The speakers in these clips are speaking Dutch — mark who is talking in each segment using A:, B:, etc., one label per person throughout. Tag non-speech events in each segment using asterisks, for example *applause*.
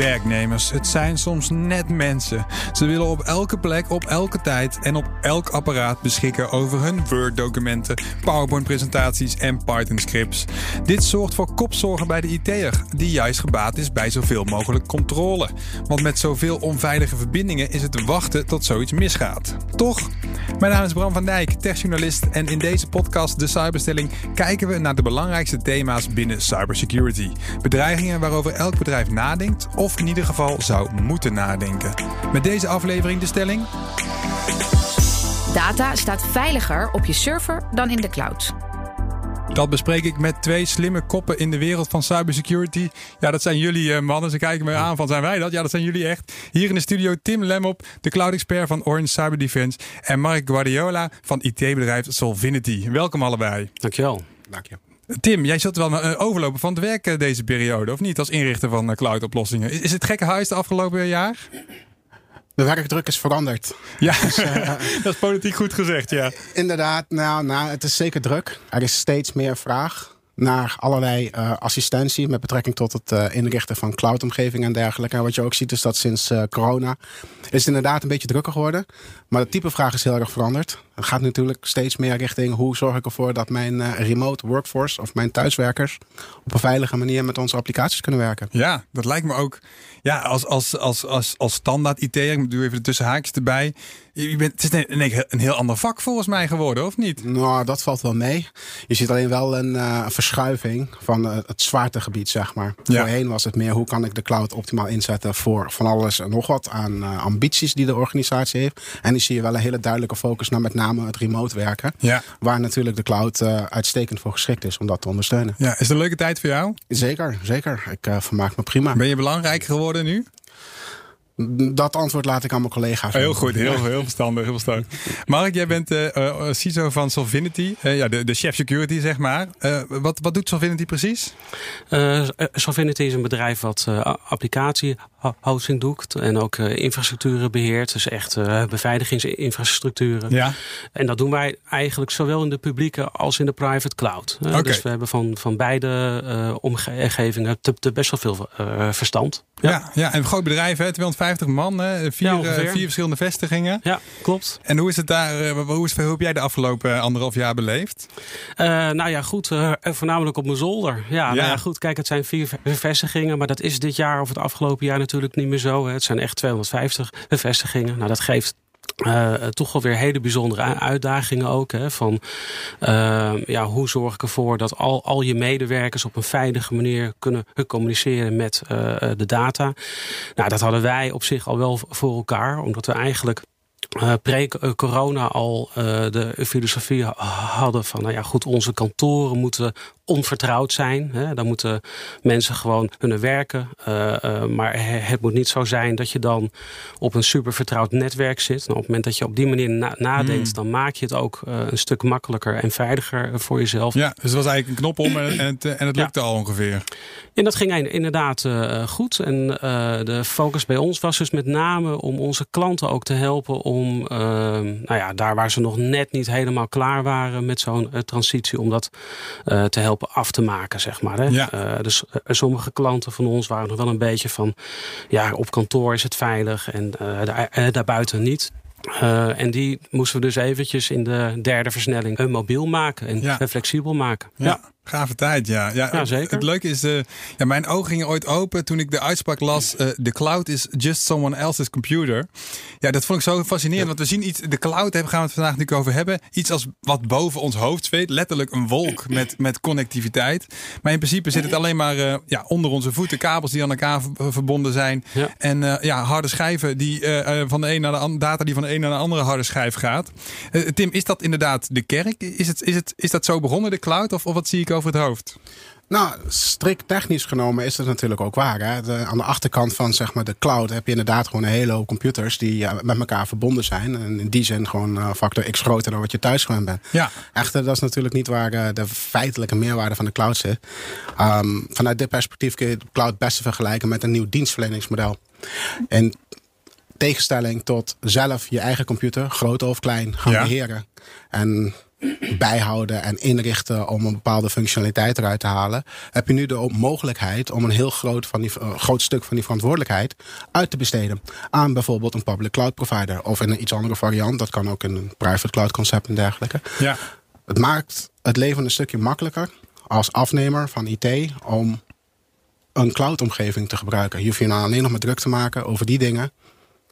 A: Werknemers, het zijn soms net mensen. Ze willen op elke plek, op elke tijd en op elk apparaat beschikken over hun Word-documenten, PowerPoint-presentaties en Python-scripts. Dit zorgt voor kopzorgen bij de IT'er, die juist gebaat is bij zoveel mogelijk controle. Want met zoveel onveilige verbindingen is het wachten tot zoiets misgaat. Toch? Mijn naam is Bram van Dijk, techjournalist en in deze podcast De Cyberstelling kijken we naar de belangrijkste thema's binnen cybersecurity. Bedreigingen waarover elk bedrijf nadenkt of in ieder geval zou moeten nadenken. Met deze aflevering de stelling.
B: Data staat veiliger op je server dan in de cloud.
A: Dat bespreek ik met twee slimme koppen in de wereld van cybersecurity. Ja, dat zijn jullie uh, mannen. Ze kijken me aan van, zijn wij dat? Ja, dat zijn jullie echt. Hier in de studio Tim Lemop, de cloud-expert van Orange Cyber Defense. En Mark Guardiola van IT-bedrijf Solvinity. Welkom allebei.
C: Dankjewel.
D: Dank je.
A: Tim, jij zult wel uh, overlopen van het werk uh, deze periode, of niet? Als inrichter van cloud-oplossingen. Is, is het gekke huis de afgelopen jaar?
D: De werkdruk is veranderd.
A: Ja, dus, uh, *laughs* dat is politiek goed gezegd, ja.
D: Inderdaad, nou, nou, het is zeker druk. Er is steeds meer vraag naar allerlei uh, assistentie met betrekking tot het uh, inrichten van cloudomgevingen en dergelijke. En wat je ook ziet is dat sinds uh, corona is het inderdaad een beetje drukker geworden. Maar de type vraag is heel erg veranderd. Het gaat natuurlijk steeds meer richting hoe zorg ik ervoor dat mijn remote workforce of mijn thuiswerkers op een veilige manier met onze applicaties kunnen werken.
A: Ja, dat lijkt me ook. Ja, als, als, als, als, als standaard IT, ik doe even de tussenhaakjes erbij. Je bent, het is een, een heel ander vak volgens mij geworden, of niet?
D: Nou, dat valt wel mee. Je ziet alleen wel een uh, verschuiving van uh, het zwaartegebied, zeg maar. Ja. Voorheen was het meer hoe kan ik de cloud optimaal inzetten voor van alles en nog wat aan uh, ambities die de organisatie heeft. En die zie je wel een hele duidelijke focus naar met name het remote werken.
A: Ja.
D: Waar natuurlijk de cloud uitstekend voor geschikt is om dat te ondersteunen.
A: Ja, is het een leuke tijd voor jou?
D: Zeker, zeker. Ik vermaak me prima.
A: Ben je belangrijk geworden nu?
D: Dat antwoord laat ik aan mijn collega's.
A: Heel goed, heel, heel verstandig. Heel verstandig. Mark, jij bent uh, CISO van Solvinity, uh, ja, de, de chef security zeg maar. wat, wat doet Solvinity precies?
C: Solvinity is een bedrijf wat applicatie hosting doet en ook infrastructuren beheert. Dus echt beveiligingsinfrastructuren.
A: Ja.
C: En dat doen wij eigenlijk zowel in de publieke als in de private cloud.
A: Okay.
C: Dus we hebben van, van beide omgevingen te, te best wel veel verstand.
A: Ja, ja, ja, en een groot bedrijf, hè? 250 man, hè? Vier, ja, vier verschillende vestigingen.
C: Ja, klopt.
A: En hoe is het daar, hoe, is, hoe heb jij de afgelopen anderhalf jaar beleefd?
C: Uh, nou ja, goed, uh, voornamelijk op mijn zolder. Ja, ja. Nou ja, goed, kijk, het zijn vier vestigingen, maar dat is dit jaar of het afgelopen jaar natuurlijk niet meer zo. Hè. Het zijn echt 250 vestigingen. Nou, dat geeft uh, toch wel weer hele bijzondere uitdagingen ook. Hè, van uh, ja, hoe zorg ik ervoor dat al, al je medewerkers op een veilige manier kunnen communiceren met uh, de data. Nou, dat hadden wij op zich al wel voor elkaar, omdat we eigenlijk pre-corona al de filosofie hadden van, nou ja, goed, onze kantoren moeten onvertrouwd zijn. Hè. Dan moeten mensen gewoon kunnen werken. Uh, maar het moet niet zo zijn dat je dan op een super vertrouwd netwerk zit. Nou, op het moment dat je op die manier na nadenkt, mm. dan maak je het ook een stuk makkelijker en veiliger voor jezelf.
A: Ja, dus het was eigenlijk een knop om en, en het, en het lukte ja. al ongeveer.
C: En dat ging inderdaad goed. En de focus bij ons was dus met name om onze klanten ook te helpen om, nou ja, daar waar ze nog net niet helemaal klaar waren met zo'n transitie, om dat te helpen af te maken, zeg maar. Hè?
A: Ja.
C: Uh, dus uh, sommige klanten van ons waren nog wel een beetje van... ja, op kantoor is het veilig en uh, daar, daarbuiten niet. Uh, en die moesten we dus eventjes in de derde versnelling mobiel maken en
A: ja.
C: flexibel maken.
A: Ja. ja. Gave tijd, ja. ja.
C: ja zeker.
A: Het leuke is, uh, ja, mijn ogen gingen ooit open toen ik de uitspraak las: The cloud is just someone else's computer. Ja, dat vond ik zo fascinerend, want we zien iets, de cloud gaan we het vandaag natuurlijk over hebben. Iets als wat boven ons hoofd zweet, letterlijk een wolk *clears throat* met, met connectiviteit. Maar in principe zit het alleen maar ja, onder onze voeten, kabels die aan elkaar verbonden zijn. En ja, harde schijven die van de een naar de andere, data die van de een naar de andere harde schijf gaat. Tim, is dat inderdaad de kerk? Is, het, is, het, is dat zo begonnen, de cloud? Of, of wat zie ik over het hoofd?
D: Nou, strikt technisch genomen is dat natuurlijk ook waar. Hè? De, aan de achterkant van zeg maar, de cloud heb je inderdaad gewoon een hele hoop computers die met elkaar verbonden zijn. En in die zin gewoon uh, factor x groter dan wat je thuis gewend bent.
A: Ja.
D: Echter, dat is natuurlijk niet waar uh, de feitelijke meerwaarde van de cloud zit. Um, vanuit dit perspectief kun je de cloud best vergelijken met een nieuw dienstverleningsmodel. En tegenstelling tot zelf je eigen computer, groot of klein, gaan
A: ja.
D: beheren. En bijhouden en inrichten om een bepaalde functionaliteit eruit te halen, heb je nu de mogelijkheid om een heel groot, van die, uh, groot stuk van die verantwoordelijkheid uit te besteden aan bijvoorbeeld een public cloud provider of in een iets andere variant. Dat kan ook in een private cloud concept en dergelijke.
A: Ja.
D: Het maakt het leven een stukje makkelijker als afnemer van IT om een cloud-omgeving te gebruiken. Je hoeft je nou alleen nog maar druk te maken over die dingen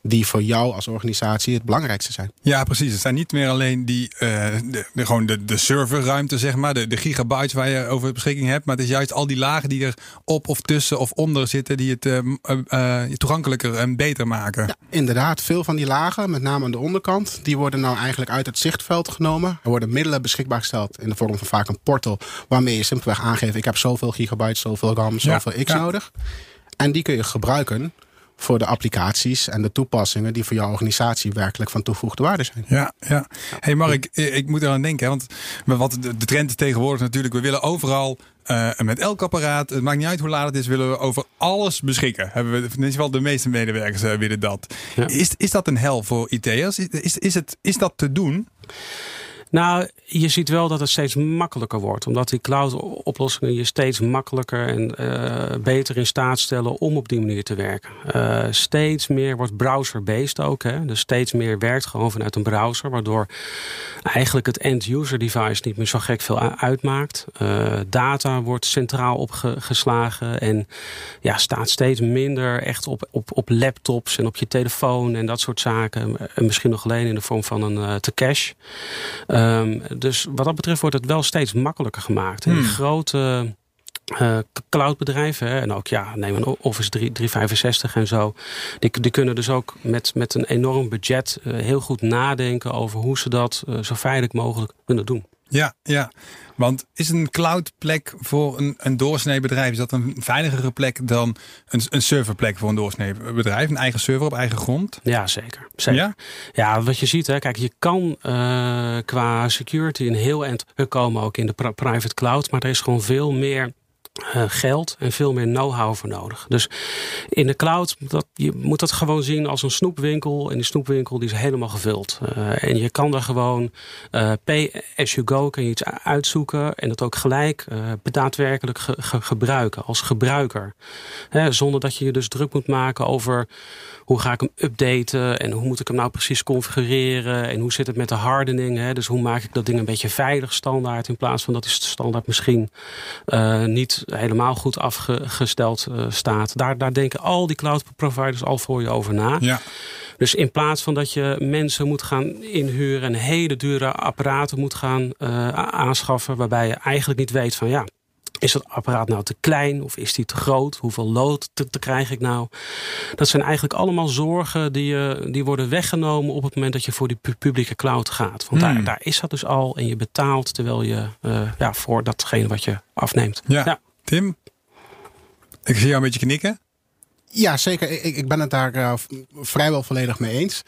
D: die voor jou als organisatie het belangrijkste zijn.
A: Ja, precies. Het zijn niet meer alleen die, uh, de, de, gewoon de, de serverruimte, zeg maar, de, de gigabytes waar je over beschikking hebt. Maar het is juist al die lagen die er op of tussen of onder zitten, die het uh, uh, toegankelijker en beter maken.
D: Ja, inderdaad. Veel van die lagen, met name aan de onderkant, die worden nou eigenlijk uit het zichtveld genomen. Er worden middelen beschikbaar gesteld in de vorm van vaak een portal, waarmee je simpelweg aangeeft: ik heb zoveel gigabytes, zoveel RAM, zoveel ja, X ja. nodig. En die kun je gebruiken voor de applicaties en de toepassingen die voor jouw organisatie werkelijk van toegevoegde waarde zijn.
A: Ja, ja. Hey Mark, ik, ik moet eraan denken, want wat de, de trend is tegenwoordig natuurlijk, we willen overal uh, met elk apparaat, het maakt niet uit hoe laat het is, willen we over alles beschikken. Hebben we, in ieder geval de meeste medewerkers uh, willen dat. Ja. Is, is dat een hel voor IT'ers? Is, is, is, het, is dat te doen?
C: Nou, je ziet wel dat het steeds makkelijker wordt. Omdat die cloud-oplossingen je steeds makkelijker en uh, beter in staat stellen om op die manier te werken. Uh, steeds meer wordt browser-based ook. Hè? Dus steeds meer werkt gewoon vanuit een browser. Waardoor eigenlijk het end-user device niet meer zo gek veel uitmaakt. Uh, data wordt centraal opgeslagen. En ja, staat steeds minder echt op, op, op laptops en op je telefoon en dat soort zaken. En misschien nog alleen in de vorm van een te cache. Um, dus wat dat betreft wordt het wel steeds makkelijker gemaakt. Hmm. Grote uh, cloudbedrijven, hè, en ook ja, neem een Office 3, 365 en zo, die, die kunnen dus ook met, met een enorm budget uh, heel goed nadenken over hoe ze dat uh, zo veilig mogelijk kunnen doen.
A: Ja, ja. Want is een cloudplek voor een, een doorsnee bedrijf, is dat een veiligere plek dan een, een serverplek voor een doorsnee bedrijf? Een eigen server op eigen grond?
C: Ja, zeker. zeker. Ja? ja, wat je ziet, hè, kijk, je kan uh, qua security een heel eind komen ook in de private cloud, maar er is gewoon veel meer uh, geld en veel meer know-how voor nodig. Dus in de cloud, dat, je moet dat gewoon zien als een snoepwinkel. En die snoepwinkel die is helemaal gevuld. Uh, en je kan daar gewoon uh, pay as you go, kan je iets uitzoeken. En dat ook gelijk daadwerkelijk ge ge gebruiken als gebruiker. Zonder dat je je dus druk moet maken over hoe ga ik hem updaten. En hoe moet ik hem nou precies configureren. En hoe zit het met de hardening. Dus hoe maak ik dat ding een beetje veilig standaard. In plaats van dat is standaard misschien niet helemaal goed afgesteld uh, staat. Daar, daar denken al die cloud providers al voor je over na.
A: Ja.
C: Dus in plaats van dat je mensen moet gaan inhuren en hele dure apparaten moet gaan uh, aanschaffen, waarbij je eigenlijk niet weet van ja, is dat apparaat nou te klein of is die te groot? Hoeveel lood te, te krijg ik nou? Dat zijn eigenlijk allemaal zorgen die, uh, die worden weggenomen op het moment dat je voor die publieke cloud gaat. Want hmm. daar, daar is dat dus al en je betaalt terwijl je uh, ja, voor datgene wat je afneemt.
A: Ja. ja. Tim, ik zie jou een beetje knikken.
D: Ja, zeker. Ik, ik ben het daar uh, vrijwel volledig mee eens.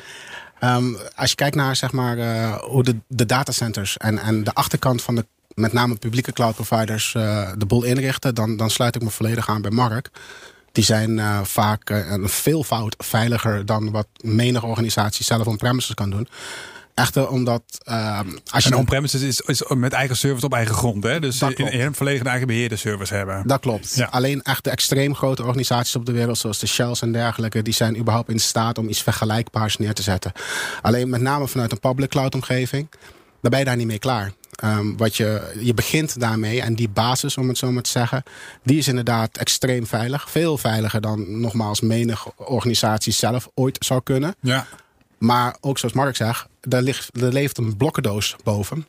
D: Um, als je kijkt naar zeg maar, uh, hoe de, de datacenters en, en de achterkant van de met name publieke cloud providers uh, de boel inrichten, dan, dan sluit ik me volledig aan bij Mark. Die zijn vaak een veelvoud veiliger dan wat menige organisatie zelf on-premises kan doen. Echter omdat... Uh,
A: als je en on-premises is, is met eigen servers op eigen grond. Hè? Dus in, in volledig een eigen beheerde servers hebben.
D: Dat klopt. Ja. Alleen echt de extreem grote organisaties op de wereld... zoals de Shells en dergelijke... die zijn überhaupt in staat om iets vergelijkbaars neer te zetten. Alleen met name vanuit een public cloud omgeving... dan ben je daar niet mee klaar. Um, wat je, je begint daarmee en die basis, om het zo maar te zeggen, die is inderdaad extreem veilig. Veel veiliger dan nogmaals menig organisatie zelf ooit zou kunnen.
A: Ja.
D: Maar ook zoals Mark zegt, daar, ligt, er leeft een blokkendoos boven.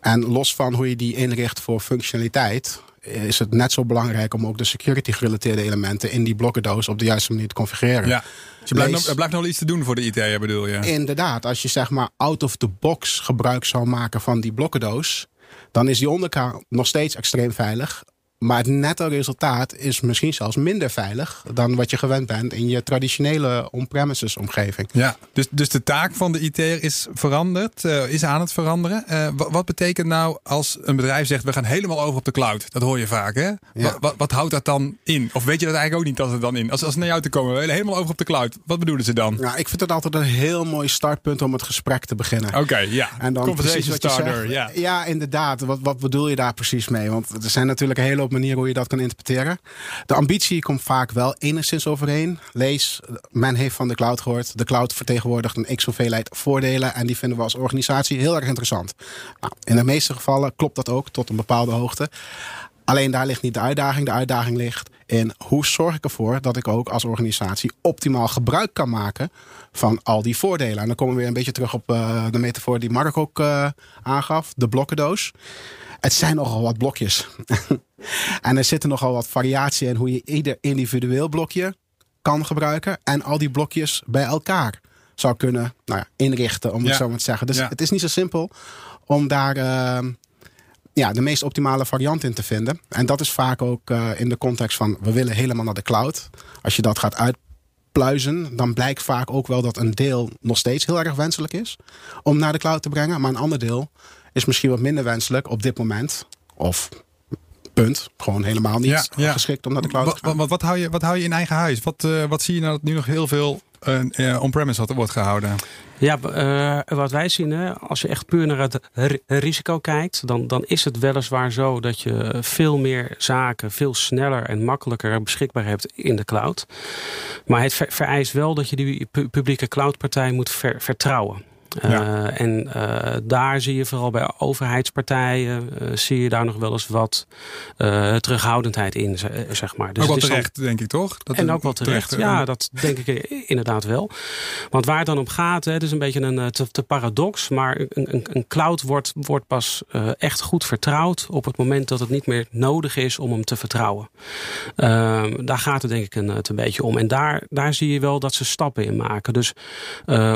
D: En los van hoe je die inricht voor functionaliteit, is het net zo belangrijk om ook de security gerelateerde elementen in die blokkendoos op de juiste manier te configureren.
A: Ja. Dus er blijft, nog, blijft nog iets te doen voor de IT, bedoel je?
D: Inderdaad, als je zeg maar out of the box gebruik zou maken van die blokkendoos, dan is die onderkant nog steeds extreem veilig Maar het netto resultaat is misschien zelfs minder veilig dan wat je gewend bent in je traditionele on-premises omgeving.
A: Ja, dus, dus de taak van de IT'er is veranderd, uh, is aan het veranderen. Uh, wat betekent nou als een bedrijf zegt we gaan helemaal over op de cloud? Dat hoor je vaak hè? Ja. Wat, wat, houdt dat dan in? Of weet je dat eigenlijk ook niet dat het dan in? Als, als ze naar jou te komen, we willen helemaal over op de cloud. Wat bedoelen ze dan?
D: Ja, ik vind het altijd een heel mooi startpunt om het gesprek te beginnen.
A: Oké, ja.
D: En dan precies wat starter, je zegt.
A: Ja.
D: ja, inderdaad. Wat, wat bedoel je daar precies mee? Want er zijn natuurlijk een hele hoop manieren hoe je dat kan interpreteren. De ambitie komt vaak wel enigszins overeen. Lees, men heeft van de cloud gehoord. De cloud vertegenwoordigt een x hoeveelheid voordelen. En die vinden we als organisatie heel erg interessant. Nou, in de meeste gevallen klopt dat ook tot een bepaalde hoogte. Alleen daar ligt niet de uitdaging. De uitdaging ligt in hoe zorg ik ervoor dat ik ook als organisatie optimaal gebruik kan maken van al die voordelen. En dan komen we weer een beetje terug op uh, de metafoor die Mark ook uh, aangaf, de blokkendoos. Het zijn nogal wat blokjes. *laughs* en er zitten nogal wat variatie in hoe je ieder individueel blokje kan gebruiken. En al die blokjes bij elkaar zou kunnen nou ja, inrichten, om het zo maar te zeggen. Dus ja. het is niet zo simpel om daar uh, ja, de meest optimale variant in te vinden. En dat is vaak ook uh, in de context van we willen helemaal naar de cloud. Als je dat gaat uitpluizen, dan blijkt vaak ook wel dat een deel nog steeds heel erg wenselijk is om naar de cloud te brengen. Maar een ander deel is misschien wat minder wenselijk op dit moment. Of punt. Gewoon helemaal niet ja, geschikt om naar de cloud te gaan.
A: Wat, wat, hou, je, wat hou je in eigen huis? Wat, uh, wat zie je nou dat nu nog heel veel uh, on-premise wordt gehouden?
C: Ja, uh, wat wij zien, hè, als je echt puur naar het risico kijkt, dan, dan is het weliswaar zo dat je veel meer zaken veel sneller en makkelijker beschikbaar hebt in de cloud. Maar het vereist wel dat je die publieke cloudpartij moet ver vertrouwen. Ja. Uh, en uh, daar zie je vooral bij overheidspartijen, uh, zie je daar nog wel eens wat terughoudendheid in, zeg maar.
A: Dus ook wel terecht, denk ik toch?
C: Dat en ook wel terecht, terecht ja, dat denk ik inderdaad wel. Want waar het dan om gaat, hè, het is een beetje een te, te paradox, maar een, een, een cloud wordt, wordt pas echt goed vertrouwd op het moment dat het niet meer nodig is om hem te vertrouwen. Ehm, daar gaat het denk ik een, het een beetje om. En daar, daar zie je wel dat ze stappen in maken. Dus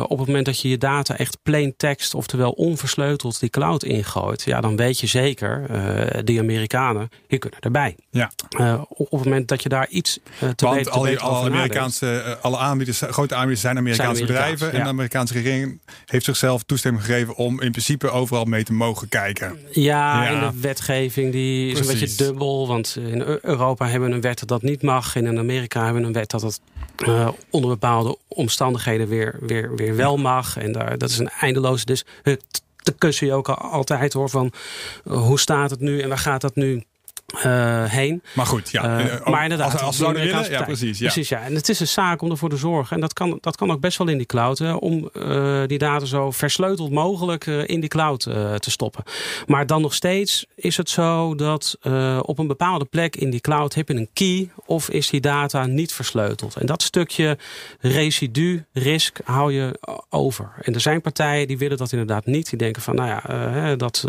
C: op het moment dat je je data echt plain text, oftewel onversleuteld, die cloud ingooit, ja, dan weet je zeker, uh, die Amerikanen, die kunnen erbij.
A: Ja.
C: Uh, op het moment dat je daar iets uh, te
A: Want
C: weten,
A: al alle Amerikaanse, alle aanbieders, grote aanbieders zijn Amerikaanse zijn bedrijven. En de Amerikaanse regering heeft zichzelf toestemming gegeven om in principe overal mee te mogen kijken.
C: Ja, ja. en de wetgeving die is een beetje dubbel. Want in Europa hebben we een wet dat dat niet mag. En in Amerika hebben we een wet dat uh, onder bepaalde omstandigheden weer, weer, weer wel mag. En daar, dat is een eindeloze. Dus te kussen je ook altijd hoor van hoe staat het nu en waar gaat dat nu uh, heen.
A: Maar goed, ja.
C: Uh, maar inderdaad,
A: als, willen, ja, precies. Ja.
C: precies ja. En het is een zaak om ervoor te zorgen. En dat kan, dat kan ook best wel in die cloud. Hè, om uh, die data zo versleuteld mogelijk in die cloud te stoppen. Maar dan nog steeds is het zo dat op een bepaalde plek in die cloud heb je een key. Of is die data niet versleuteld. En dat stukje residu, risk, hou je over. En er zijn partijen die willen dat inderdaad niet. Die denken van, nou ja, dat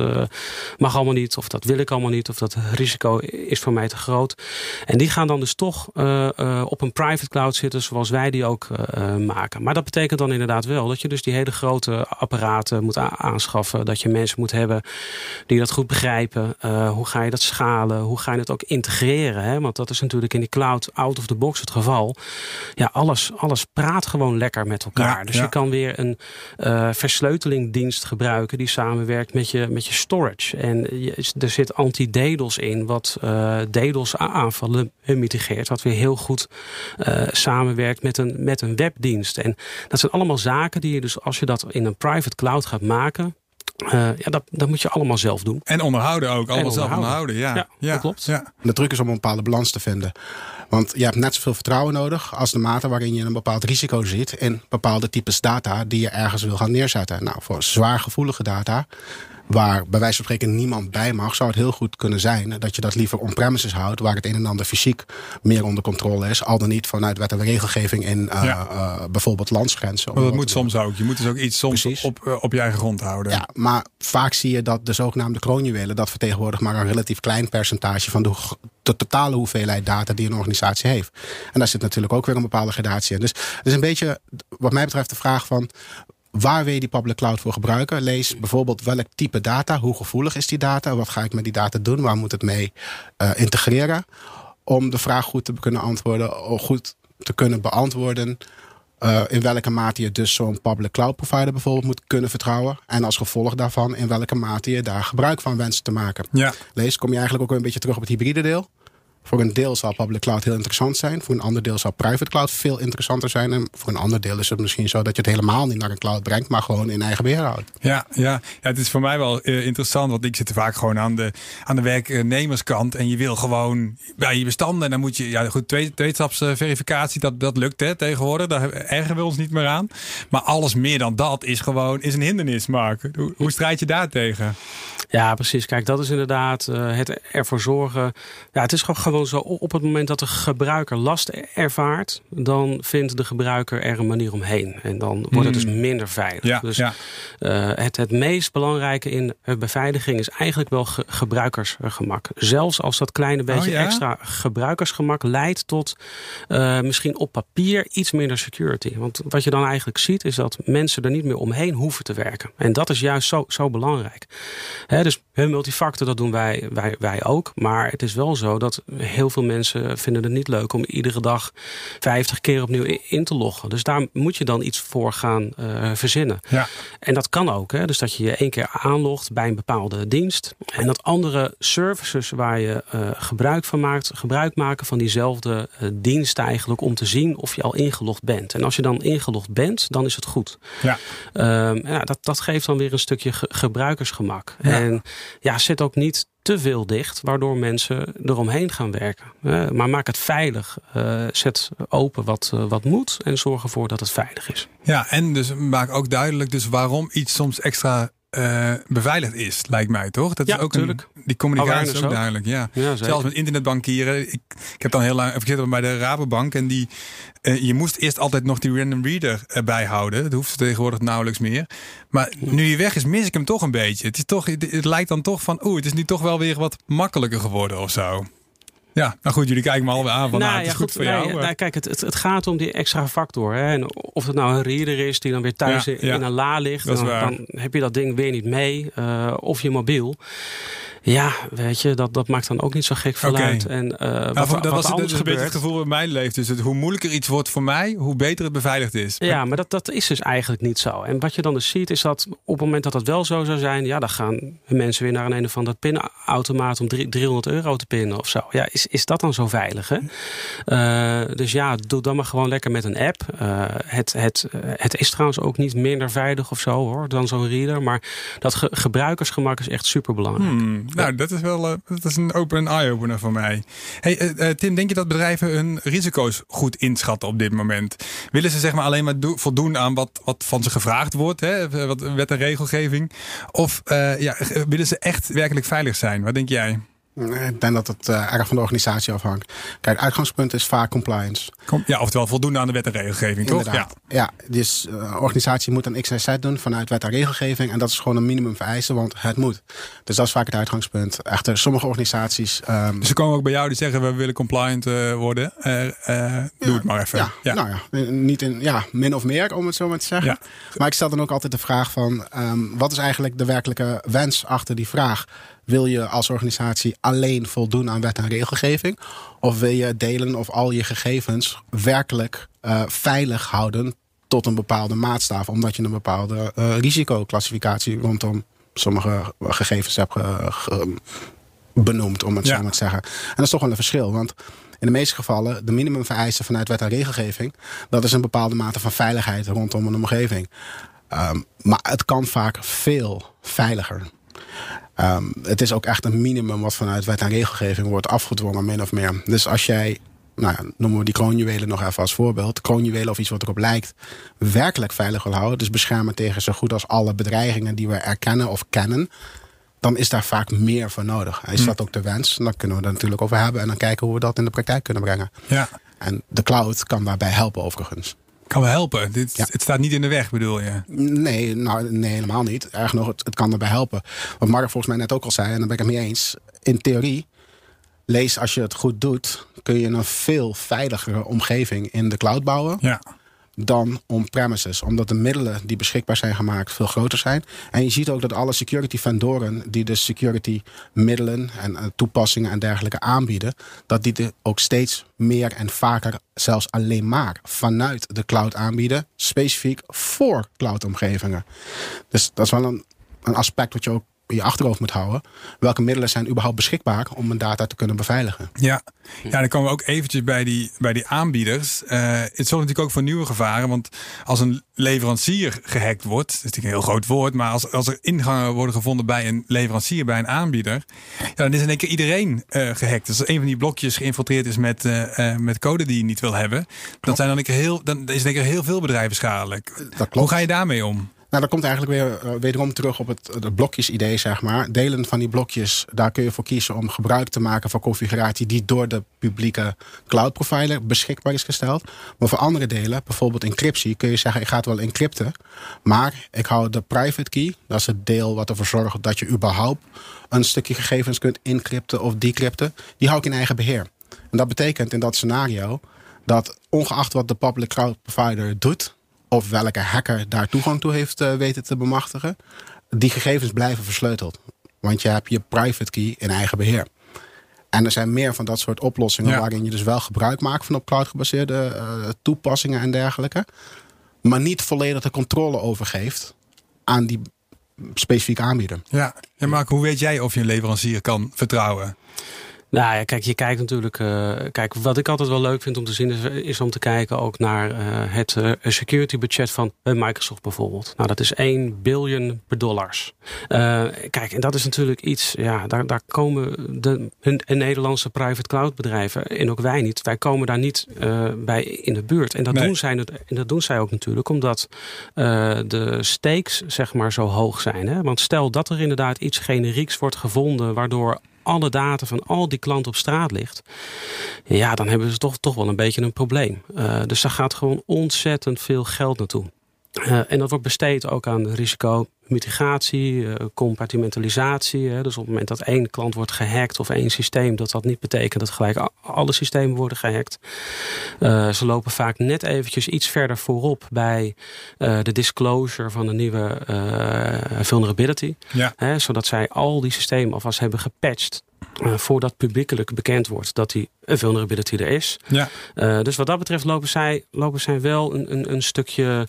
C: mag allemaal niet. Of dat wil ik allemaal niet. Of dat risico is voor mij te groot. En die gaan dan dus toch uh, uh, op een private cloud zitten zoals wij die ook uh, maken. Maar dat betekent dan inderdaad wel dat je dus die hele grote apparaten moet aanschaffen. Dat je mensen moet hebben die dat goed begrijpen. hoe ga je dat schalen? Hoe ga je het ook integreren? Hè? Want dat is natuurlijk in die cloud out of the box het geval. Ja, alles, alles praat gewoon lekker met elkaar. Ja, dus ja. je kan weer een versleutelingdienst gebruiken die samenwerkt met je, met je storage. En je, er zit anti-DDoS in wat uh, DDoS aanvallen mitigeert. Wat weer heel goed uh, samenwerkt met een, met een webdienst. En dat zijn allemaal zaken die je dus als je dat in een private cloud gaat maken. Uh, ja, dat, dat moet je allemaal zelf doen.
A: En onderhouden ook. Allemaal zelf onderhouden. Ja,
C: ja, ja dat klopt. Ja.
D: De truc is om een bepaalde balans te vinden. Want je hebt net zoveel vertrouwen nodig als de mate waarin je een bepaald risico ziet in bepaalde types data die je ergens wil gaan neerzetten. Nou, voor zwaar gevoelige data waar bij wijze van spreken niemand bij mag, zou het heel goed kunnen zijn dat je dat liever on-premises houdt, waar het een en ander fysiek meer onder controle is, al dan niet vanuit wet en regelgeving in uh, ja. uh, bijvoorbeeld landsgrenzen.
A: Maar dat moet soms ook. Je moet dus ook iets soms op, uh, op je eigen grond houden.
D: Ja, maar vaak zie je dat de zogenaamde kroonjuwelen, dat vertegenwoordigt maar een relatief klein percentage van de, de totale hoeveelheid data die een organisatie heeft. En daar zit natuurlijk ook weer een bepaalde gradatie in. Dus het is een beetje, wat mij betreft, de vraag van waar wil je die public cloud voor gebruiken? Lees bijvoorbeeld welk type data, hoe gevoelig is die data, wat ga ik met die data doen, waar moet het mee uh, integreren? Om de vraag goed te kunnen antwoorden, goed te kunnen beantwoorden. Uh, in welke mate je dus zo'n public cloud provider bijvoorbeeld moet kunnen vertrouwen. En als gevolg daarvan in welke mate je daar gebruik van wenst te maken.
A: Ja.
D: Lees, kom je eigenlijk ook een beetje terug op het hybride deel. Voor een deel zal public cloud heel interessant zijn. Voor een ander deel zal private cloud veel interessanter zijn. En voor een ander deel is het misschien zo dat je het helemaal niet naar een cloud brengt, maar gewoon in eigen beheer houdt.
A: Ja, ja. ja het is voor mij wel uh, interessant, want ik zit vaak gewoon aan de, aan de werknemerskant. En je wil gewoon bij je bestanden. En dan moet je, ja goed, twee, dat, dat lukt hè, tegenwoordig. Daar ergen we ons niet meer aan. Maar alles meer dan dat is gewoon is een hindernis, Mark. Hoe, hoe strijd je daar tegen?
C: Ja, precies. Kijk, dat is inderdaad uh, het ervoor zorgen. Ja, het is gewoon gewoon zo, op het moment dat de gebruiker last ervaart, dan vindt de gebruiker er een manier omheen. En dan wordt het dus hmm. minder veilig.
A: Ja,
C: dus
A: ja.
C: Uh, het, het meest belangrijke in beveiliging is eigenlijk wel ge gebruikersgemak. Zelfs als dat kleine beetje
A: oh, ja?
C: extra gebruikersgemak leidt tot uh, misschien op papier iets minder security. Want wat je dan eigenlijk ziet is dat mensen er niet meer omheen hoeven te werken. En dat is juist zo, zo belangrijk. He, dus multifactor, dat doen wij, wij, wij ook. Maar het is wel zo dat heel veel mensen vinden het niet leuk om iedere dag 50 keer opnieuw in te loggen. Dus daar moet je dan iets voor gaan uh, verzinnen.
A: Ja.
C: En dat kan ook. Hè? Dus dat je je één keer aanlogt bij een bepaalde dienst. En dat andere services waar je uh, gebruik van maakt, gebruik maken van diezelfde uh, dienst eigenlijk om te zien of je al ingelogd bent. En als je dan ingelogd bent, dan is het goed.
A: Ja.
C: Um, ja, dat, dat geeft dan weer een stukje ge gebruikersgemak. Ja. En ja, zit ook niet te veel dicht, waardoor mensen eromheen gaan werken. Uh, maar maak het veilig. Uh, zet open wat, uh, wat moet en zorg ervoor dat het veilig is.
A: Ja, en dus maak ook duidelijk dus waarom iets soms extra uh, beveiligd is, lijkt mij toch? Dat
C: ja,
A: is ook
C: natuurlijk.
A: Die communicatie is ook, ook, duidelijk. Ja.
C: ja
A: Zelfs met internetbankieren. Ik, ik heb dan heel lang. Ik zit bij de Rabobank en die. Uh, je moest eerst altijd nog die random reader erbij houden. Dat hoeft tegenwoordig nauwelijks meer. Maar nu hij weg is, mis ik hem toch een beetje. Het, is toch, het, het lijkt dan toch van. Oeh, het is nu toch wel weer wat makkelijker geworden of zo. Ja, nou goed, jullie kijken me alweer aan van nou, het is ja, goed, goed voor
C: nee,
A: jou.
C: Nou, kijk, het, het, het, gaat om die extra factor. Hè. En of het nou een reader is die dan weer thuis
A: ja,
C: in een la ligt. Dan, dan heb je dat ding weer niet mee. Uh, of je mobiel. Ja, weet je, dat, dat maakt dan ook niet zo gek veel uit. En, uh,
A: Nou,
C: wat,
A: dat
C: wat
A: was het,
C: anders
A: het,
C: gebeurt-
A: gevoel bij mijn leeft. Dus het, hoe moeilijker iets wordt voor mij, hoe beter het beveiligd is.
C: Ja, maar dat, dat is dus eigenlijk niet zo. En wat je dan dus ziet, is dat op het moment dat dat wel zo zou zijn, ja, dan gaan mensen weer naar een, een of ander pinautomaat om drie- 300 euro te pinnen of zo. Ja, is, is dat dan zo veilig? Hè? Uh, dus ja, doe dan maar gewoon lekker met een app. Uh, het, het, uh, het is trouwens ook niet minder veilig of zo hoor, dan zo'n reader. Maar dat ge gebruikersgemak is echt super belangrijk.
A: Hmm, nou, dat is wel dat is een open eye-opener voor mij. Hey, Tim, denk je dat bedrijven hun risico's goed inschatten op dit moment? Willen ze zeg maar alleen maar do- voldoen aan wat, wat van ze gevraagd wordt, hè? wat wet en regelgeving? Of ja, willen ze echt werkelijk veilig zijn? Wat denk jij?
D: Ik denk dat het uh, erg van de organisatie afhangt. Kijk, uitgangspunt is vaak compliance.
A: Kom, ja, oftewel voldoen aan de wet en regelgeving, toch?
D: Inderdaad. Ja, ja dus uh, organisatie moet een X en Z doen vanuit wet en regelgeving. En dat is gewoon een minimum vereisen, want het moet. Dus dat is vaak het uitgangspunt. Echter, sommige organisaties... Um,
A: Dus ze komen ook bij jou die zeggen, we willen compliant uh, worden. Ja, doe het maar even.
D: Ja, ja. Nou ja, niet in, ja, min of meer, om het zo maar te zeggen.
A: Ja.
D: Maar ik stel dan ook altijd de vraag van... Um, wat is eigenlijk de werkelijke wens achter die vraag? Wil je als organisatie alleen voldoen aan wet en regelgeving? Of wil je delen of al je gegevens werkelijk uh, veilig houden tot een bepaalde maatstaf? Omdat je een bepaalde uh, risicoclassificatie rondom sommige gegevens hebt ge, benoemd, om het ja. zo maar te zeggen. En dat is toch wel een verschil, want in de meeste gevallen de minimumvereisten vanuit wet en regelgeving, dat is een bepaalde mate van veiligheid rondom een omgeving. Um, maar het kan vaak veel veiliger. Um, het is ook echt een minimum wat vanuit wet en regelgeving wordt afgedwongen, min of meer. Dus als jij, nou ja, noemen we die kroonjuwelen nog even als voorbeeld. Kroonjuwelen of iets wat erop lijkt, werkelijk veilig wil houden. Dus beschermen tegen zo goed als alle bedreigingen die we erkennen of kennen. Dan is daar vaak meer voor nodig. Is hm. dat ook de wens? Dan kunnen we er natuurlijk over hebben. En dan kijken hoe we dat in de praktijk kunnen brengen.
A: Ja.
D: En de cloud kan daarbij helpen overigens
A: kan wel helpen. Dit, ja. Het staat niet in de weg, bedoel je?
D: Nee, nou, nee helemaal niet. Erg nog, het, het kan daarbij helpen. Wat Mark volgens mij net ook al zei, en daar ben ik het mee eens. In theorie, lees als je het goed doet, kun je een veel veiligere omgeving in de cloud bouwen.
A: Ja.
D: Dan on-premises. Omdat de middelen die beschikbaar zijn gemaakt veel groter zijn. En je ziet ook dat alle security vendoren die de security middelen en eh, toepassingen en dergelijke aanbieden, dat die ook steeds meer en vaker zelfs alleen maar vanuit de cloud aanbieden, specifiek voor cloudomgevingen. Dus dat is wel een, een aspect wat je ook je achterhoofd moet houden. Welke middelen zijn überhaupt beschikbaar om een data te kunnen beveiligen?
A: Ja, ja dan komen we ook eventjes bij die, bij die aanbieders. Uh, het zorgt natuurlijk ook voor nieuwe gevaren. Want als een leverancier gehackt wordt, dat is natuurlijk een heel groot woord. Maar als, als er ingangen worden gevonden bij een leverancier, bij een aanbieder. Ja, dan is in één keer iedereen uh, gehackt. Dus als een van die blokjes geïnfiltreerd is met, uh, met code die je niet wil hebben. Dan, zijn dan, een keer heel, dan is in één keer heel veel bedrijven schadelijk. Hoe ga je daarmee om?
D: Nou, dat komt eigenlijk weer uh, wederom terug op het, het blokjes-idee, zeg maar. Delen van die blokjes, daar kun je voor kiezen om gebruik te maken van configuratie die door de publieke cloud provider beschikbaar is gesteld. Maar voor andere delen, bijvoorbeeld encryptie, kun je zeggen: ik ga het wel encrypten, maar ik hou de private key, dat is het deel wat ervoor zorgt dat je überhaupt een stukje gegevens kunt encrypten of decrypten, die hou ik in eigen beheer. En dat betekent in dat scenario dat ongeacht wat de public cloud provider doet, of welke hacker daar toegang toe heeft uh, weten te bemachtigen, die gegevens blijven versleuteld. Want je hebt je private key in eigen beheer. En er zijn meer van dat soort oplossingen waarin je dus wel gebruik maakt van op cloud gebaseerde uh, toepassingen en dergelijke. Maar niet volledig de controle overgeeft aan die specifieke aanbieder.
A: Ja, en Mark, hoe weet jij of je een leverancier kan vertrouwen?
C: Nou ja, kijk, je kijkt natuurlijk. Uh, kijk, wat ik altijd wel leuk vind om te zien, is, is om te kijken ook naar uh, het uh, security budget van Microsoft bijvoorbeeld. Nou, dat is 1 biljoen per dollars. kijk, en dat is natuurlijk iets, ja, daar, daar komen de, hun, Nederlandse private cloud bedrijven, en ook wij niet, wij komen daar niet bij in de buurt. En dat, doen zij, en dat doen zij ook natuurlijk, omdat de stakes, zeg maar, zo hoog zijn. Hè? Want stel dat er inderdaad iets generieks wordt gevonden, waardoor alle data van al die klanten op straat ligt, ja, dan hebben ze toch, toch wel een beetje een probleem. Uh, dus daar gaat gewoon ontzettend veel geld naartoe. Uh, en dat wordt besteed ook aan risico mitigatie, uh, compartimentalisatie. Hè. Dus op het moment dat één klant wordt gehackt of één systeem, dat dat niet betekent dat gelijk alle systemen worden gehackt. Uh, ze lopen vaak net eventjes iets verder voorop bij de disclosure van een nieuwe vulnerability. Ja. Hè, zodat zij al die systemen alvast hebben gepatcht voordat publiekelijk bekend wordt dat die een vulnerability er is. Ja. Uh, dus wat dat betreft lopen zij, lopen zij wel een, een, een stukje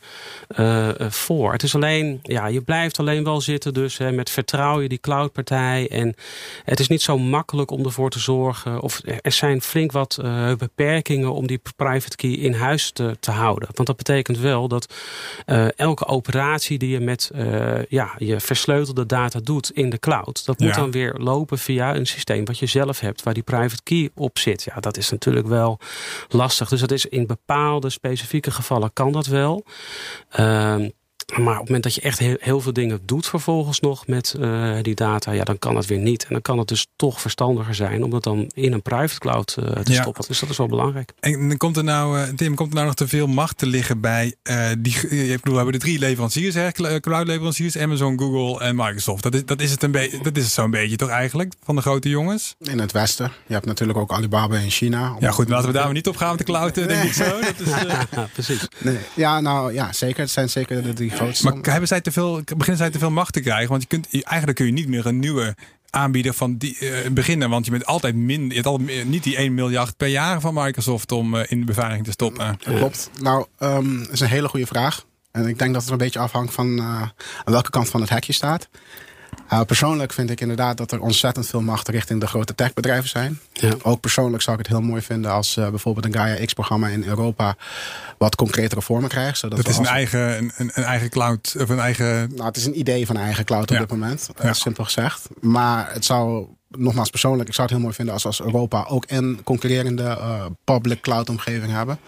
C: uh, voor. Het is alleen, ja, je blijft alleen wel zitten dus hè, met vertrouw je die cloudpartij. En het is niet zo makkelijk om ervoor te zorgen. Of er zijn flink wat beperkingen om die private key in huis te, te houden. Want dat betekent wel dat elke operatie die je met ja, je versleutelde data doet in de cloud, dat moet dan weer lopen via een systeem wat je zelf hebt, waar die private key op zit. Ja, dat is natuurlijk wel lastig. Dus dat is in bepaalde specifieke gevallen kan dat wel. Uh, maar op het moment dat je echt heel, veel dingen doet vervolgens nog met uh, die data, ja, dan kan dat weer niet. En dan kan het dus toch verstandiger zijn om dat dan in een private cloud uh, te ja. stoppen. Dus dat is wel belangrijk.
A: En dan komt er nou, uh, Tim, komt er nou nog te veel macht te liggen bij die. Ik bedoel, we hebben de drie leveranciers, hè, cloud leveranciers, Amazon, Google en Microsoft. Dat is, dat is het een beetje, dat is het zo'n beetje toch eigenlijk van de grote jongens?
D: In het Westen. Je hebt natuurlijk ook Alibaba in China.
A: Ja, goed, laten we daar maar niet op gaan met de cloud, denk ik zo. Dat is,
C: ja, *laughs* precies.
D: Nee. Ja, nou ja, zeker. Het zijn zeker de drie
A: maar hebben zij te veel, beginnen zij te veel macht te krijgen? Want je kunt, eigenlijk kun je niet meer een nieuwe aanbieder van die uh, beginnen. Want je bent altijd minder, je hebt altijd niet die 1 miljard per jaar van Microsoft om uh, in de beveiliging te stoppen.
D: Klopt. Nou, um, dat is een hele goede vraag. En ik denk dat het een beetje afhangt van uh, aan welke kant van het hekje staat. Uh, persoonlijk vind ik inderdaad dat er ontzettend veel macht richting de grote techbedrijven zijn. Ja. Ook persoonlijk zou ik het heel mooi vinden als uh, bijvoorbeeld een Gaia X-programma in Europa wat concretere vormen krijgt.
A: Zodat het is een eigen, een, een, eigen cloud of een eigen.
D: Nou, het is een idee van een eigen cloud op dit moment, ja. simpel gezegd. Maar het zou nogmaals persoonlijk, ik zou het heel mooi vinden als, als Europa ook een concurrerende uh, public cloud omgeving hebben.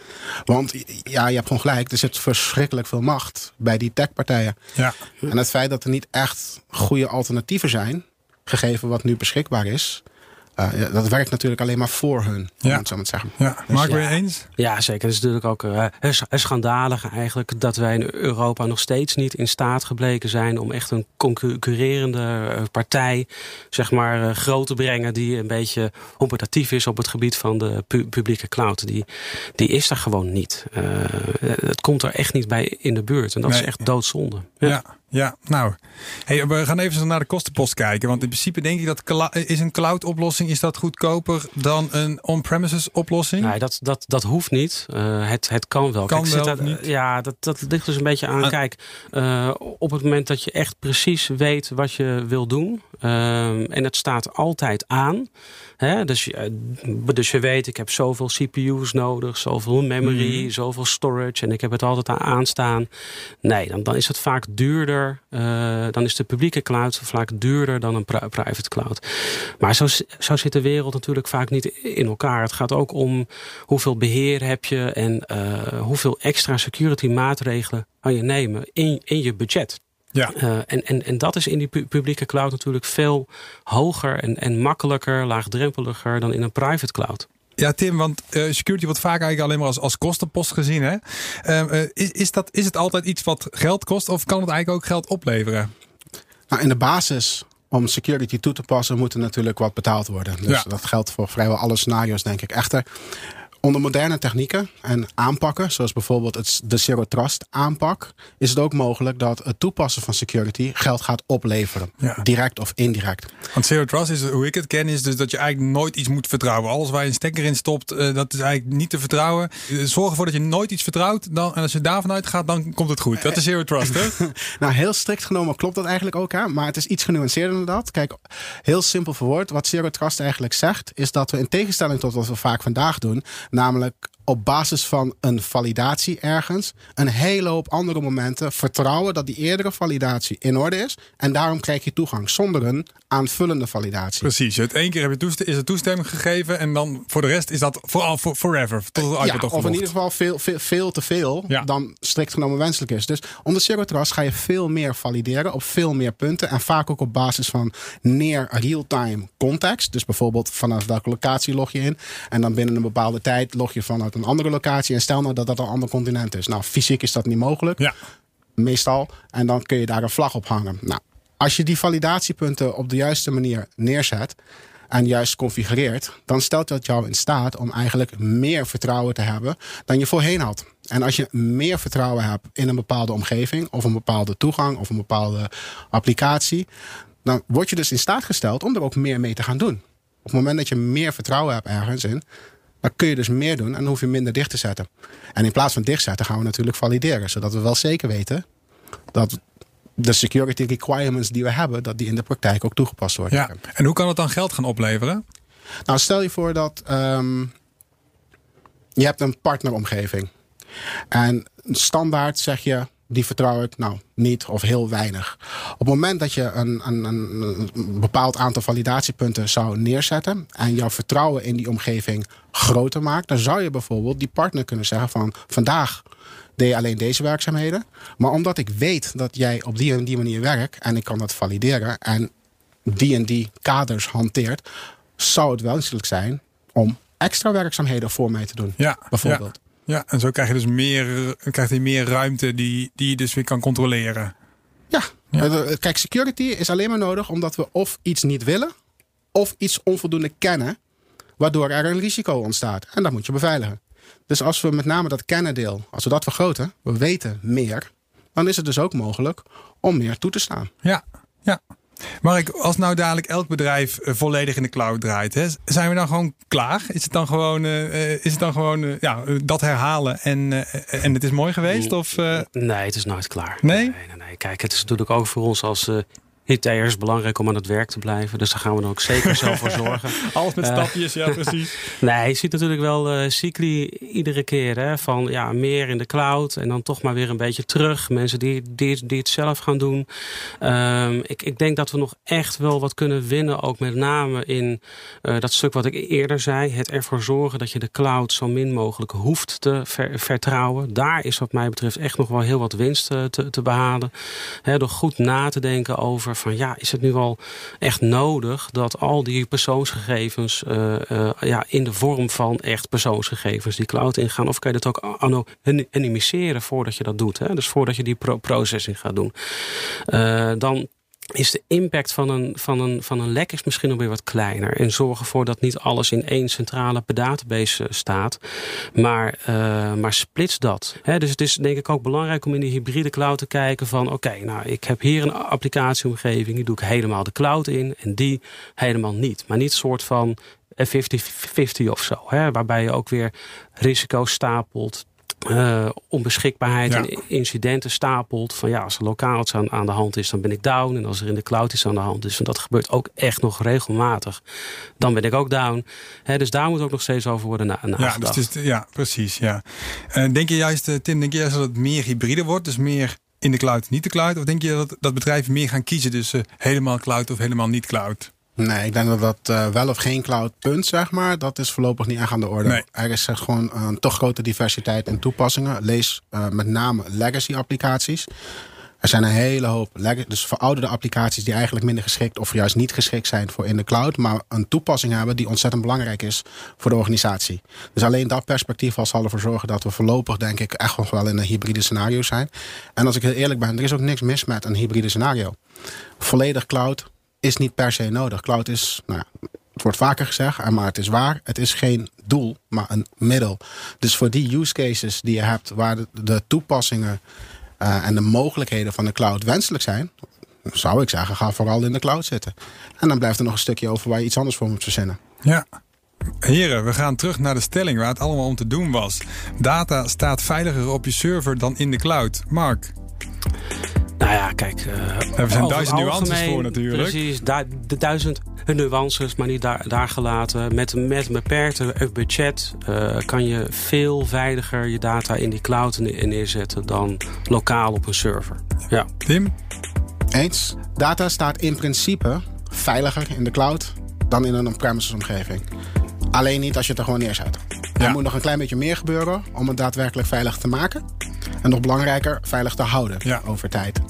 D: Want ja, je hebt gewoon gelijk, er zit verschrikkelijk veel macht bij die techpartijen. Ja. En het feit dat er niet echt goede alternatieven zijn, gegeven wat nu beschikbaar is, uh, dat werkt natuurlijk alleen maar voor hun, ja. om het zeggen.
A: Ja, dus, Mark, ja. eens?
C: Ja, zeker. Het is natuurlijk ook uh, schandalig eigenlijk dat wij in Europa nog steeds niet in staat gebleken zijn om echt een concurrerende partij zeg maar, groot te brengen die een beetje competitief is op het gebied van de pu publieke cloud. Die, die is er gewoon niet. het komt er echt niet bij in de buurt. En dat is echt doodzonde.
A: ja. Ja, nou, hey, we gaan even naar de kostenpost kijken. Want in principe denk ik dat is een cloud oplossing is dat goedkoper dan een on-premises oplossing?
C: Nee, dat, dat, dat hoeft niet. Uh, het, het kan wel.
A: Kan
C: Kijk,
A: wel niet?
C: Ja, dat, dat ligt dus een beetje aan. Ah. Kijk, uh, op het moment dat je echt precies weet wat je wil doen. Uh, en het staat altijd aan. Hè? Dus, dus je weet, ik heb zoveel CPU's nodig, zoveel memory, mm. zoveel storage en ik heb het altijd aan aanstaan. Nee, dan, dan is het vaak duurder. Uh, dan is de publieke cloud vaak duurder dan een private cloud. Maar zo, zo zit de wereld natuurlijk vaak niet in elkaar. Het gaat ook om hoeveel beheer heb je en uh, hoeveel extra security maatregelen kan je nemen in, in je budget. Ja. Uh, en, en, en dat is in die publieke cloud natuurlijk veel hoger en, en makkelijker, laagdrempeliger dan in een private cloud.
A: Ja, Tim, want uh, security wordt vaak eigenlijk alleen maar als, als kostenpost gezien. Hè? Uh, is, is, dat, is het altijd iets wat geld kost of kan het eigenlijk ook geld opleveren?
D: Nou, in de basis, om security toe te passen, moet er natuurlijk wat betaald worden. Dus ja. dat geldt voor vrijwel alle scenario's, denk ik. Echter, Onder moderne technieken en aanpakken, zoals bijvoorbeeld het, de Zero Trust aanpak, is het ook mogelijk dat het toepassen van security geld gaat opleveren. Direct of indirect.
A: Want Zero Trust is, hoe ik het ken, is dus dat je eigenlijk nooit iets moet vertrouwen. Alles waar je een stekker in stopt, uh, dat is eigenlijk niet te vertrouwen. Eh, zorg ervoor dat je nooit iets vertrouwt. Dan, en als je daarvan uitgaat, dan komt het goed. Dat is Zero Trust, hè? *laughs*
D: nou, heel strikt genomen klopt dat eigenlijk ook, hè? maar het is iets genuanceerder dan dat. Kijk, heel simpel verwoord, wat Zero Trust eigenlijk zegt, is dat we in tegenstelling tot wat we vaak vandaag doen, Namelijk op basis van een validatie ergens een hele hoop andere momenten vertrouwen dat die eerdere validatie in orde is. En daarom krijg je toegang zonder een aanvullende validatie.
A: Precies. Het één keer heb je is toestemming gegeven en dan voor de rest is dat vooral for, forever. Tot het
D: ja, of in ieder geval veel, veel, veel te veel ja. dan strikt genomen wenselijk is. Dus onder Zero Trust ga je veel meer valideren op veel meer punten en vaak ook op basis van near real-time context. Dus bijvoorbeeld vanaf welke locatie log je in en dan binnen een bepaalde tijd log je vanuit een andere locatie. En stel nou dat dat een ander continent is. Nou, fysiek is dat niet mogelijk. Ja. Meestal. En dan kun je daar een vlag op hangen. Nou, als je die validatiepunten op de juiste manier neerzet en juist configureert, dan stelt dat jou in staat om eigenlijk meer vertrouwen te hebben dan je voorheen had. En als je meer vertrouwen hebt in een bepaalde omgeving, of een bepaalde toegang, of een bepaalde applicatie, dan word je dus in staat gesteld om er ook meer mee te gaan doen. Op het moment dat je meer vertrouwen hebt ergens in, dan kun je dus meer doen en dan hoef je minder dicht te zetten. En in plaats van dichtzetten gaan we natuurlijk valideren. Zodat we wel zeker weten dat de security requirements die we hebben, dat die in de praktijk ook toegepast worden.
A: Ja. En hoe kan het dan geld gaan opleveren?
D: Nou, stel je voor dat um, je hebt een partneromgeving. En standaard zeg je, die vertrouw ik nou niet of heel weinig. Op het moment dat je een, een, een, bepaald aantal validatiepunten zou neerzetten en jouw vertrouwen in die omgeving groter maakt, dan zou je bijvoorbeeld die partner kunnen zeggen van vandaag deed je alleen deze werkzaamheden. Maar omdat ik weet dat jij op die en die manier werkt en ik kan dat valideren en die en die kaders hanteert, zou het wenselijk zijn om extra werkzaamheden voor mij te doen. Ja, bijvoorbeeld.
A: Ja, en zo krijg je dus meer, krijgt hij meer ruimte die, die je dus weer kan controleren.
D: Ja. ja. Kijk, security is alleen maar nodig omdat we of iets niet willen, of iets onvoldoende kennen, waardoor er een risico ontstaat. En dat moet je beveiligen. Dus als we met name dat kennendeel, als we dat vergroten, we weten meer, dan is het dus ook mogelijk om meer toe te staan.
A: Ja, ja. Mark, als nou dadelijk elk bedrijf eh, volledig in de cloud draait, hè, zijn we dan gewoon klaar? Is het dan gewoon, uh, is het dan gewoon ja, dat herhalen en, uh, en het is mooi geweest? Of,
C: Nee, het is nooit klaar.
A: Nee?
C: nee? Nee, nee, Kijk, het is natuurlijk ook voor ons als is belangrijk om aan het werk te blijven. Dus daar gaan we er ook zeker zelf voor zorgen. *laughs*
A: Alles met stapjes, ja precies. *laughs*
C: nee, je ziet natuurlijk wel uh, cycli iedere keer. Hè, van ja, meer in de cloud en dan toch maar weer een beetje terug. Mensen die, die, die het zelf gaan doen. Um, ik, ik denk dat we nog echt wel wat kunnen winnen. Ook met name in uh, dat stuk wat ik eerder zei. Het ervoor zorgen dat je de cloud zo min mogelijk hoeft te ver, vertrouwen. Daar is wat mij betreft echt nog wel heel wat winst te, te behalen. Door goed na te denken over van ja, is het nu wel echt nodig dat al die persoonsgegevens ja, in de vorm van echt persoonsgegevens die cloud ingaan? Of kan je dat ook anonymiseren voordat je dat doet? Hè? Dus voordat je die processing gaat doen. dan is de impact van een, van, een, van een lek is misschien nog weer wat kleiner. En zorg ervoor dat niet alles in één centrale database eh, staat. Maar, uh, maar splits dat. dus het is denk ik ook belangrijk om in die hybride cloud te kijken van... oké, nou ik heb hier een applicatieomgeving, die doe ik helemaal de cloud in... en die helemaal niet. Maar niet soort van 50-50 of zo. Waarbij je ook weer risico's stapelt uh, onbeschikbaarheid en incidenten stapelt. Van ja, als er lokaal iets aan, aan, de hand is, dan ben ik down. En als er in de cloud iets aan de hand is, en dat gebeurt ook echt nog regelmatig, dan ben ik ook down. dus daar moet ook nog steeds over worden nagedacht.
A: Ja, dus ja precies. Ja. Uh, denk je juist, eh, Tim, denk je juist dat het meer hybride wordt? Dus meer in de cloud, niet de cloud? Of denk je dat, dat bedrijven meer gaan kiezen tussen helemaal cloud of helemaal niet cloud?
D: Nee, ik denk dat dat uh, wel of geen cloud punt, zeg maar, dat is voorlopig niet echt aan de orde. Nee. Er is uh, gewoon een toch grote diversiteit in toepassingen. Lees uh, met name legacy applicaties. Er zijn een hele hoop dus verouderde applicaties die eigenlijk minder geschikt of juist niet geschikt zijn voor in de cloud, maar een toepassing hebben die ontzettend belangrijk is voor de organisatie. Dus alleen dat perspectief al zal ervoor zorgen dat we voorlopig denk ik echt nog wel in een hybride scenario zijn. En als ik heel eerlijk ben, er is ook niks mis met een hybride scenario. Volledig cloud, is niet per se nodig. Cloud is, nou, het wordt vaker gezegd, maar het is waar. Het is geen doel, maar een middel. Dus voor die use cases die je hebt, waar de, toepassingen uh, en de mogelijkheden van de cloud wenselijk zijn, zou ik zeggen, ga vooral in de cloud zitten. En dan blijft er nog een stukje over waar je iets anders voor moet verzinnen.
A: Ja. Heren, we gaan terug naar de stelling waar het allemaal om te doen was. Data staat veiliger op je server dan in de cloud. Mark.
C: Nou ja, kijk. Uh,
A: er zijn duizend nuances voor natuurlijk.
C: Precies, de duizend nuances, maar niet daar, daar gelaten. Met, met een beperkte budget uh, kan je veel veiliger je data in die cloud neerzetten dan lokaal op een server. Ja.
A: Tim?
D: Eens. Data staat in principe veiliger in de cloud dan in een on-premises omgeving. Alleen niet als je het er gewoon neerzet. Er moet nog een klein beetje meer gebeuren om het daadwerkelijk veilig te maken. En nog belangrijker, veilig te houden over tijd.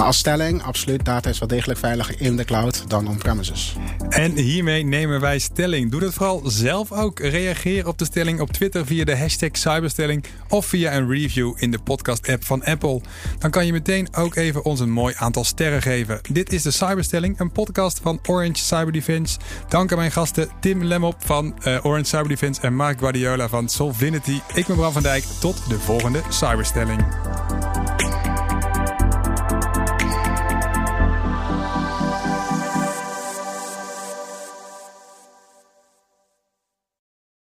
D: Maar als stelling, absoluut, data is wel degelijk veiliger in de cloud dan on-premises.
A: En hiermee nemen wij stelling. Doe dat vooral zelf ook. Reageer op de stelling op Twitter via de hashtag Cyberstelling of via een review in de podcast-app van Apple. Dan kan je meteen ook even ons een mooi aantal sterren geven. Dit is de Cyberstelling, een podcast van Orange Cyber Defense. Dank aan mijn gasten Tim Lemop van uh, Orange Cyber Defense en Mark Guardiola van Solvinity. Ik ben Bram van Dijk. Tot de volgende Cyberstelling.